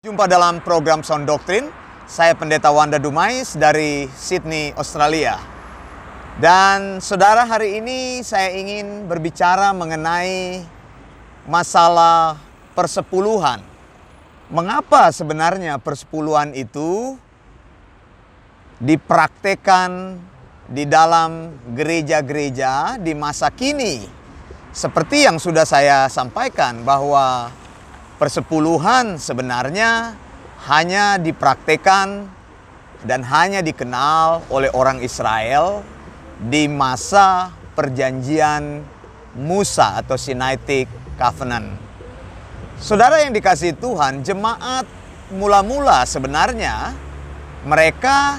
Jumpa dalam program Sound Doctrine. Saya Pendeta Wanda Dumais dari Sydney, Australia. Dan saudara, hari ini saya ingin berbicara mengenai masalah persepuluhan. Mengapa sebenarnya persepuluhan itu dipraktekkan di dalam gereja-gereja di masa kini? Seperti yang sudah saya sampaikan bahwa persepuluhan sebenarnya hanya dipraktekkan dan hanya dikenal oleh orang Israel di masa perjanjian Musa atau Sinaitic Covenant. Saudara yang dikasih Tuhan, jemaat mula-mula sebenarnya mereka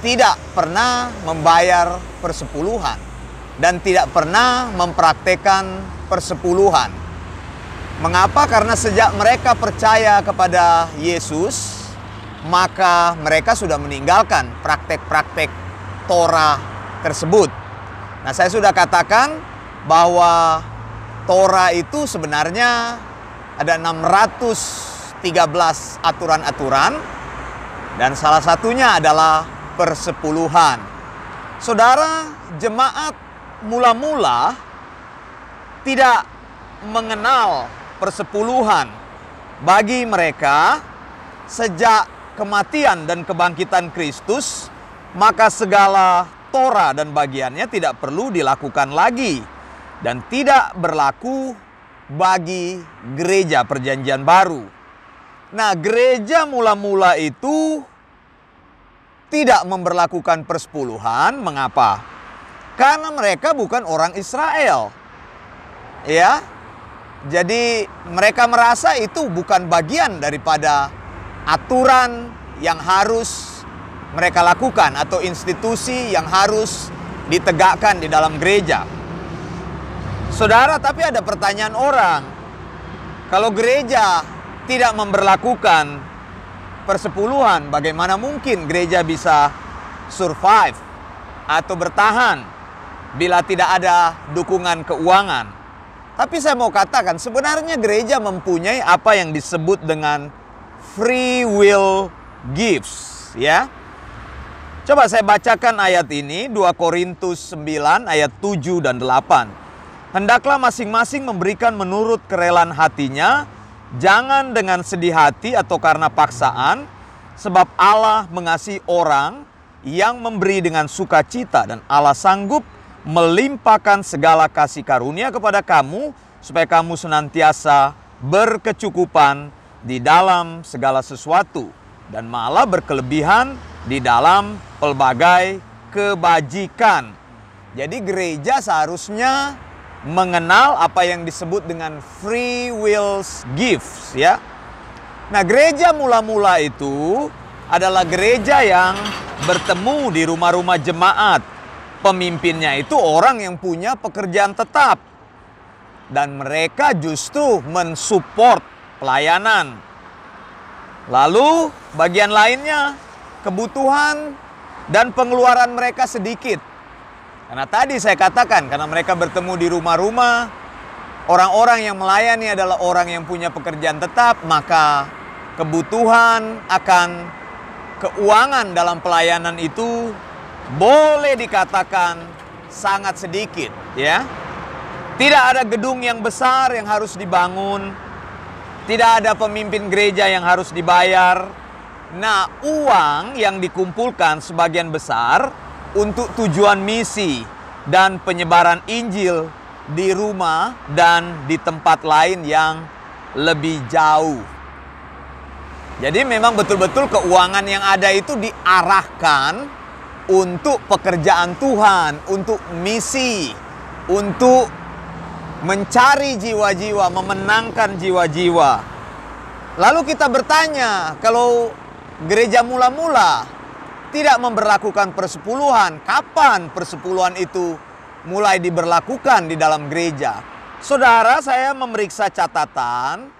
tidak pernah membayar persepuluhan dan tidak pernah mempraktekkan persepuluhan. Mengapa? Karena sejak mereka percaya kepada Yesus, maka mereka sudah meninggalkan praktek-praktek Torah tersebut. Nah, saya sudah katakan bahwa Torah itu sebenarnya ada 613 aturan-aturan dan salah satunya adalah persepuluhan. Saudara, jemaat mula-mula tidak mengenal persepuluhan bagi mereka sejak kematian dan kebangkitan Kristus maka segala Torah dan bagiannya tidak perlu dilakukan lagi dan tidak berlaku bagi gereja perjanjian baru. Nah, gereja mula-mula itu tidak memperlakukan persepuluhan. Mengapa? Karena mereka bukan orang Israel. Ya, jadi mereka merasa itu bukan bagian daripada aturan yang harus mereka lakukan atau institusi yang harus ditegakkan di dalam gereja. Saudara, tapi ada pertanyaan orang. Kalau gereja tidak memperlakukan persepuluhan, bagaimana mungkin gereja bisa survive atau bertahan bila tidak ada dukungan keuangan? Tapi saya mau katakan sebenarnya gereja mempunyai apa yang disebut dengan free will gifts, ya. Coba saya bacakan ayat ini 2 Korintus 9 ayat 7 dan 8. Hendaklah masing-masing memberikan menurut kerelaan hatinya, jangan dengan sedih hati atau karena paksaan, sebab Allah mengasihi orang yang memberi dengan sukacita dan Allah sanggup melimpahkan segala kasih karunia kepada kamu supaya kamu senantiasa berkecukupan di dalam segala sesuatu dan malah berkelebihan di dalam pelbagai kebajikan. Jadi gereja seharusnya mengenal apa yang disebut dengan free will gifts ya. Nah, gereja mula-mula itu adalah gereja yang bertemu di rumah-rumah jemaat pemimpinnya itu orang yang punya pekerjaan tetap. Dan mereka justru mensupport pelayanan. Lalu bagian lainnya kebutuhan dan pengeluaran mereka sedikit. Karena tadi saya katakan karena mereka bertemu di rumah-rumah, orang-orang yang melayani adalah orang yang punya pekerjaan tetap, maka kebutuhan akan keuangan dalam pelayanan itu boleh dikatakan sangat sedikit ya. Tidak ada gedung yang besar yang harus dibangun. Tidak ada pemimpin gereja yang harus dibayar. Nah, uang yang dikumpulkan sebagian besar untuk tujuan misi dan penyebaran Injil di rumah dan di tempat lain yang lebih jauh. Jadi memang betul-betul keuangan yang ada itu diarahkan untuk pekerjaan Tuhan, untuk misi, untuk mencari jiwa-jiwa, memenangkan jiwa-jiwa. Lalu kita bertanya, kalau gereja mula-mula tidak memperlakukan persepuluhan, kapan persepuluhan itu mulai diberlakukan di dalam gereja? Saudara, saya memeriksa catatan,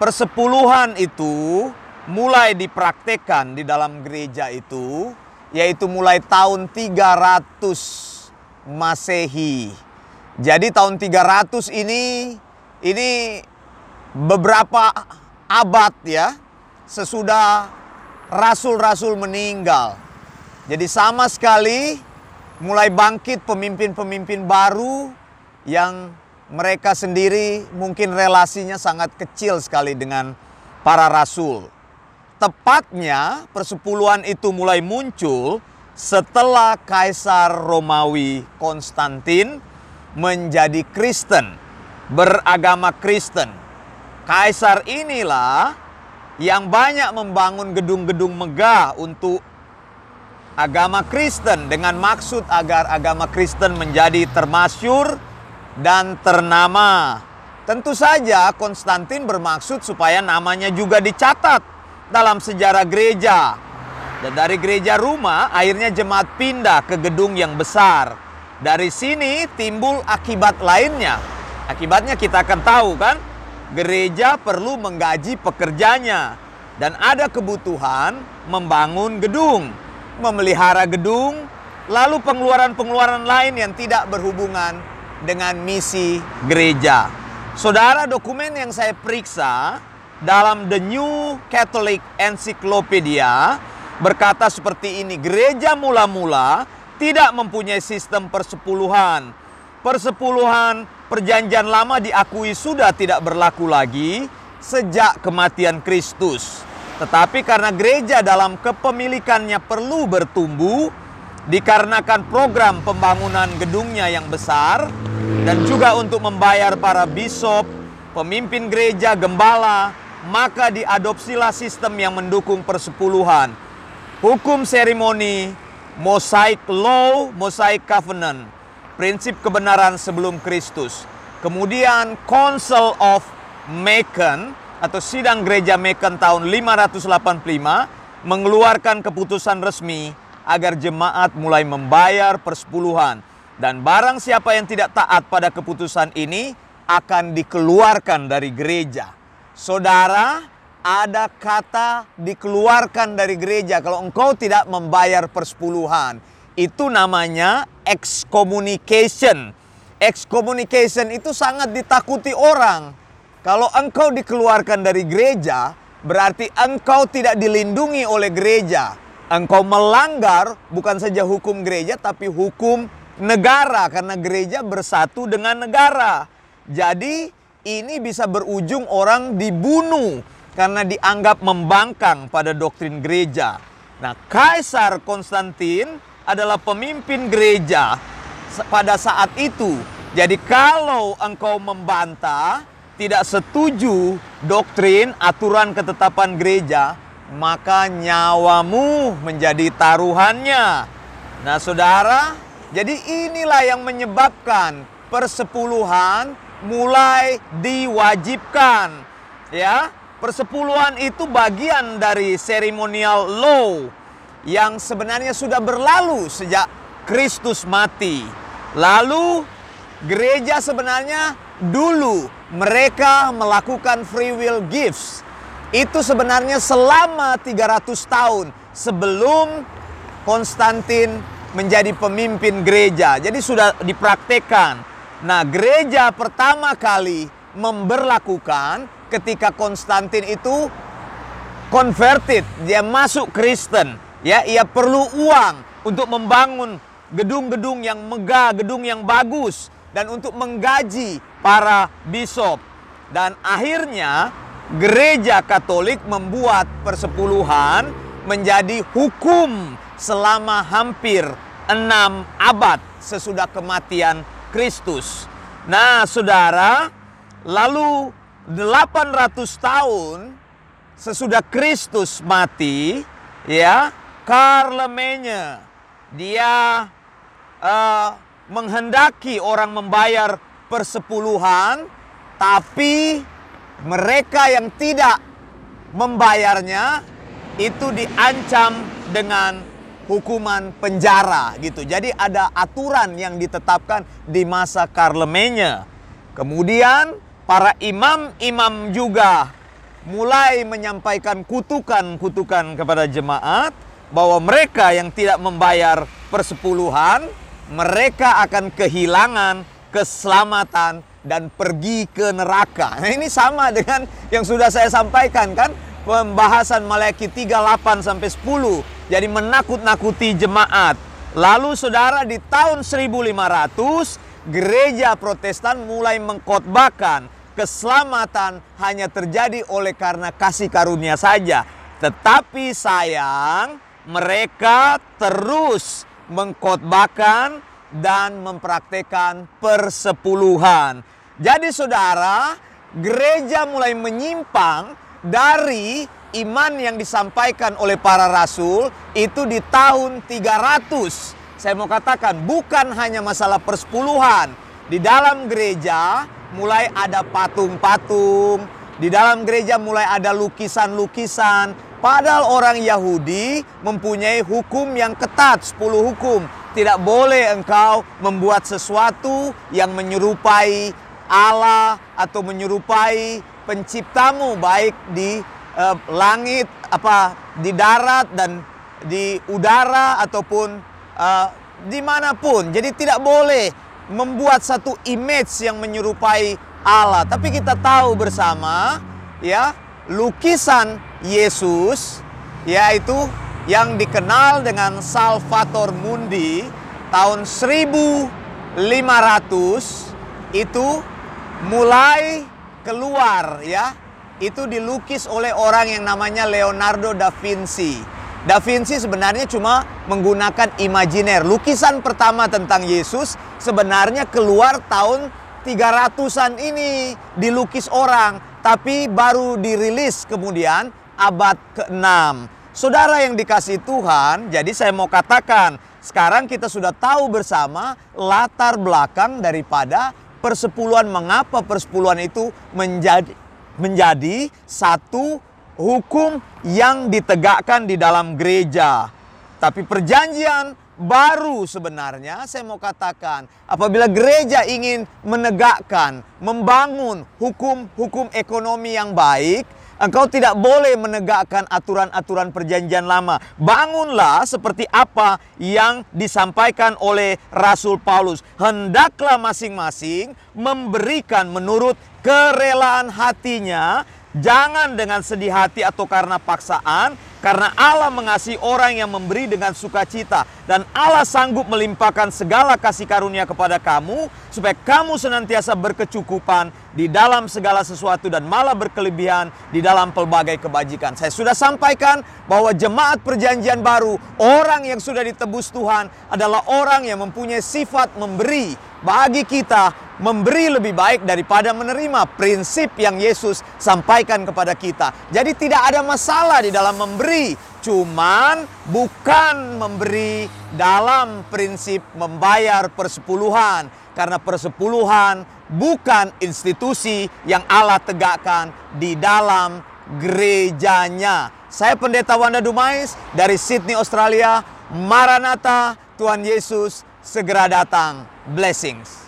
persepuluhan itu mulai dipraktekkan di dalam gereja itu yaitu mulai tahun 300 Masehi. Jadi tahun 300 ini ini beberapa abad ya sesudah rasul-rasul meninggal. Jadi sama sekali mulai bangkit pemimpin-pemimpin baru yang mereka sendiri mungkin relasinya sangat kecil sekali dengan para rasul. Tepatnya persepuluhan itu mulai muncul setelah Kaisar Romawi Konstantin menjadi Kristen, beragama Kristen. Kaisar inilah yang banyak membangun gedung-gedung megah untuk agama Kristen dengan maksud agar agama Kristen menjadi termasyur dan ternama. Tentu saja Konstantin bermaksud supaya namanya juga dicatat dalam sejarah gereja. Dan dari gereja rumah akhirnya jemaat pindah ke gedung yang besar. Dari sini timbul akibat lainnya. Akibatnya kita akan tahu kan, gereja perlu menggaji pekerjanya dan ada kebutuhan membangun gedung, memelihara gedung, lalu pengeluaran-pengeluaran lain yang tidak berhubungan dengan misi gereja. Saudara, dokumen yang saya periksa dalam The New Catholic Encyclopedia berkata seperti ini, gereja mula-mula tidak mempunyai sistem persepuluhan. Persepuluhan perjanjian lama diakui sudah tidak berlaku lagi sejak kematian Kristus. Tetapi karena gereja dalam kepemilikannya perlu bertumbuh, dikarenakan program pembangunan gedungnya yang besar, dan juga untuk membayar para bisop, pemimpin gereja, gembala, maka diadopsilah sistem yang mendukung persepuluhan. Hukum seremoni, Mosaic Law, Mosaic Covenant, prinsip kebenaran sebelum Kristus. Kemudian Council of Macon atau sidang gereja Macon tahun 585 mengeluarkan keputusan resmi agar jemaat mulai membayar persepuluhan dan barang siapa yang tidak taat pada keputusan ini akan dikeluarkan dari gereja. Saudara, ada kata dikeluarkan dari gereja kalau engkau tidak membayar persepuluhan. Itu namanya excommunication. Excommunication itu sangat ditakuti orang. Kalau engkau dikeluarkan dari gereja, berarti engkau tidak dilindungi oleh gereja. Engkau melanggar bukan saja hukum gereja, tapi hukum negara, karena gereja bersatu dengan negara. Jadi, ini bisa berujung orang dibunuh karena dianggap membangkang pada doktrin gereja. Nah, Kaisar Konstantin adalah pemimpin gereja pada saat itu. Jadi kalau engkau membantah, tidak setuju doktrin, aturan ketetapan gereja, maka nyawamu menjadi taruhannya. Nah, Saudara, jadi inilah yang menyebabkan persepuluhan mulai diwajibkan ya. Persepuluhan itu bagian dari seremonial law yang sebenarnya sudah berlalu sejak Kristus mati. Lalu gereja sebenarnya dulu mereka melakukan free will gifts. Itu sebenarnya selama 300 tahun sebelum Konstantin menjadi pemimpin gereja. Jadi sudah dipraktekkan Nah, gereja pertama kali memberlakukan ketika Konstantin itu converted, dia masuk Kristen, ya, ia perlu uang untuk membangun gedung-gedung yang megah, gedung yang bagus dan untuk menggaji para bisop. Dan akhirnya gereja Katolik membuat persepuluhan menjadi hukum selama hampir enam abad sesudah kematian Kristus. Nah, saudara, lalu 800 tahun sesudah Kristus mati, ya, Karlemenya dia uh, menghendaki orang membayar persepuluhan, tapi mereka yang tidak membayarnya itu diancam dengan hukuman penjara gitu. Jadi ada aturan yang ditetapkan di masa Karlemenya. Kemudian para imam-imam juga mulai menyampaikan kutukan-kutukan kepada jemaat bahwa mereka yang tidak membayar persepuluhan, mereka akan kehilangan keselamatan dan pergi ke neraka. Nah, ini sama dengan yang sudah saya sampaikan kan, pembahasan Malaki 38 sampai 10. Jadi menakut-nakuti jemaat. Lalu saudara di tahun 1500 gereja Protestan mulai mengkhotbahkan keselamatan hanya terjadi oleh karena kasih karunia saja. Tetapi sayang mereka terus mengkhotbahkan dan mempraktekkan persepuluhan. Jadi saudara, gereja mulai menyimpang dari iman yang disampaikan oleh para rasul itu di tahun 300. Saya mau katakan bukan hanya masalah persepuluhan. Di dalam gereja mulai ada patung-patung, di dalam gereja mulai ada lukisan-lukisan. Padahal orang Yahudi mempunyai hukum yang ketat, 10 hukum. Tidak boleh engkau membuat sesuatu yang menyerupai Allah atau menyerupai penciptamu baik di uh, langit apa di darat dan di udara ataupun uh, di mana pun. Jadi tidak boleh membuat satu image yang menyerupai Allah. Tapi kita tahu bersama ya lukisan Yesus yaitu yang dikenal dengan Salvator Mundi tahun 1500 itu mulai keluar ya itu dilukis oleh orang yang namanya Leonardo da Vinci. Da Vinci sebenarnya cuma menggunakan imajiner. Lukisan pertama tentang Yesus sebenarnya keluar tahun 300-an ini dilukis orang, tapi baru dirilis kemudian abad ke-6. Saudara yang dikasih Tuhan, jadi saya mau katakan, sekarang kita sudah tahu bersama latar belakang daripada persepuluhan mengapa persepuluhan itu menjadi menjadi satu hukum yang ditegakkan di dalam gereja. Tapi perjanjian baru sebenarnya saya mau katakan apabila gereja ingin menegakkan, membangun hukum-hukum ekonomi yang baik, Engkau tidak boleh menegakkan aturan-aturan perjanjian lama. Bangunlah seperti apa yang disampaikan oleh Rasul Paulus. Hendaklah masing-masing memberikan menurut kerelaan hatinya, jangan dengan sedih hati atau karena paksaan, karena Allah mengasihi orang yang memberi dengan sukacita dan Allah sanggup melimpahkan segala kasih karunia kepada kamu supaya kamu senantiasa berkecukupan di dalam segala sesuatu dan malah berkelebihan di dalam pelbagai kebajikan. Saya sudah sampaikan bahwa jemaat perjanjian baru, orang yang sudah ditebus Tuhan adalah orang yang mempunyai sifat memberi bagi kita memberi lebih baik daripada menerima prinsip yang Yesus sampaikan kepada kita. Jadi tidak ada masalah di dalam memberi, cuman bukan memberi dalam prinsip membayar persepuluhan karena persepuluhan bukan institusi yang Allah tegakkan di dalam gerejanya. Saya pendeta Wanda Dumais dari Sydney, Australia. Maranatha, Tuhan Yesus segera datang. Blessings.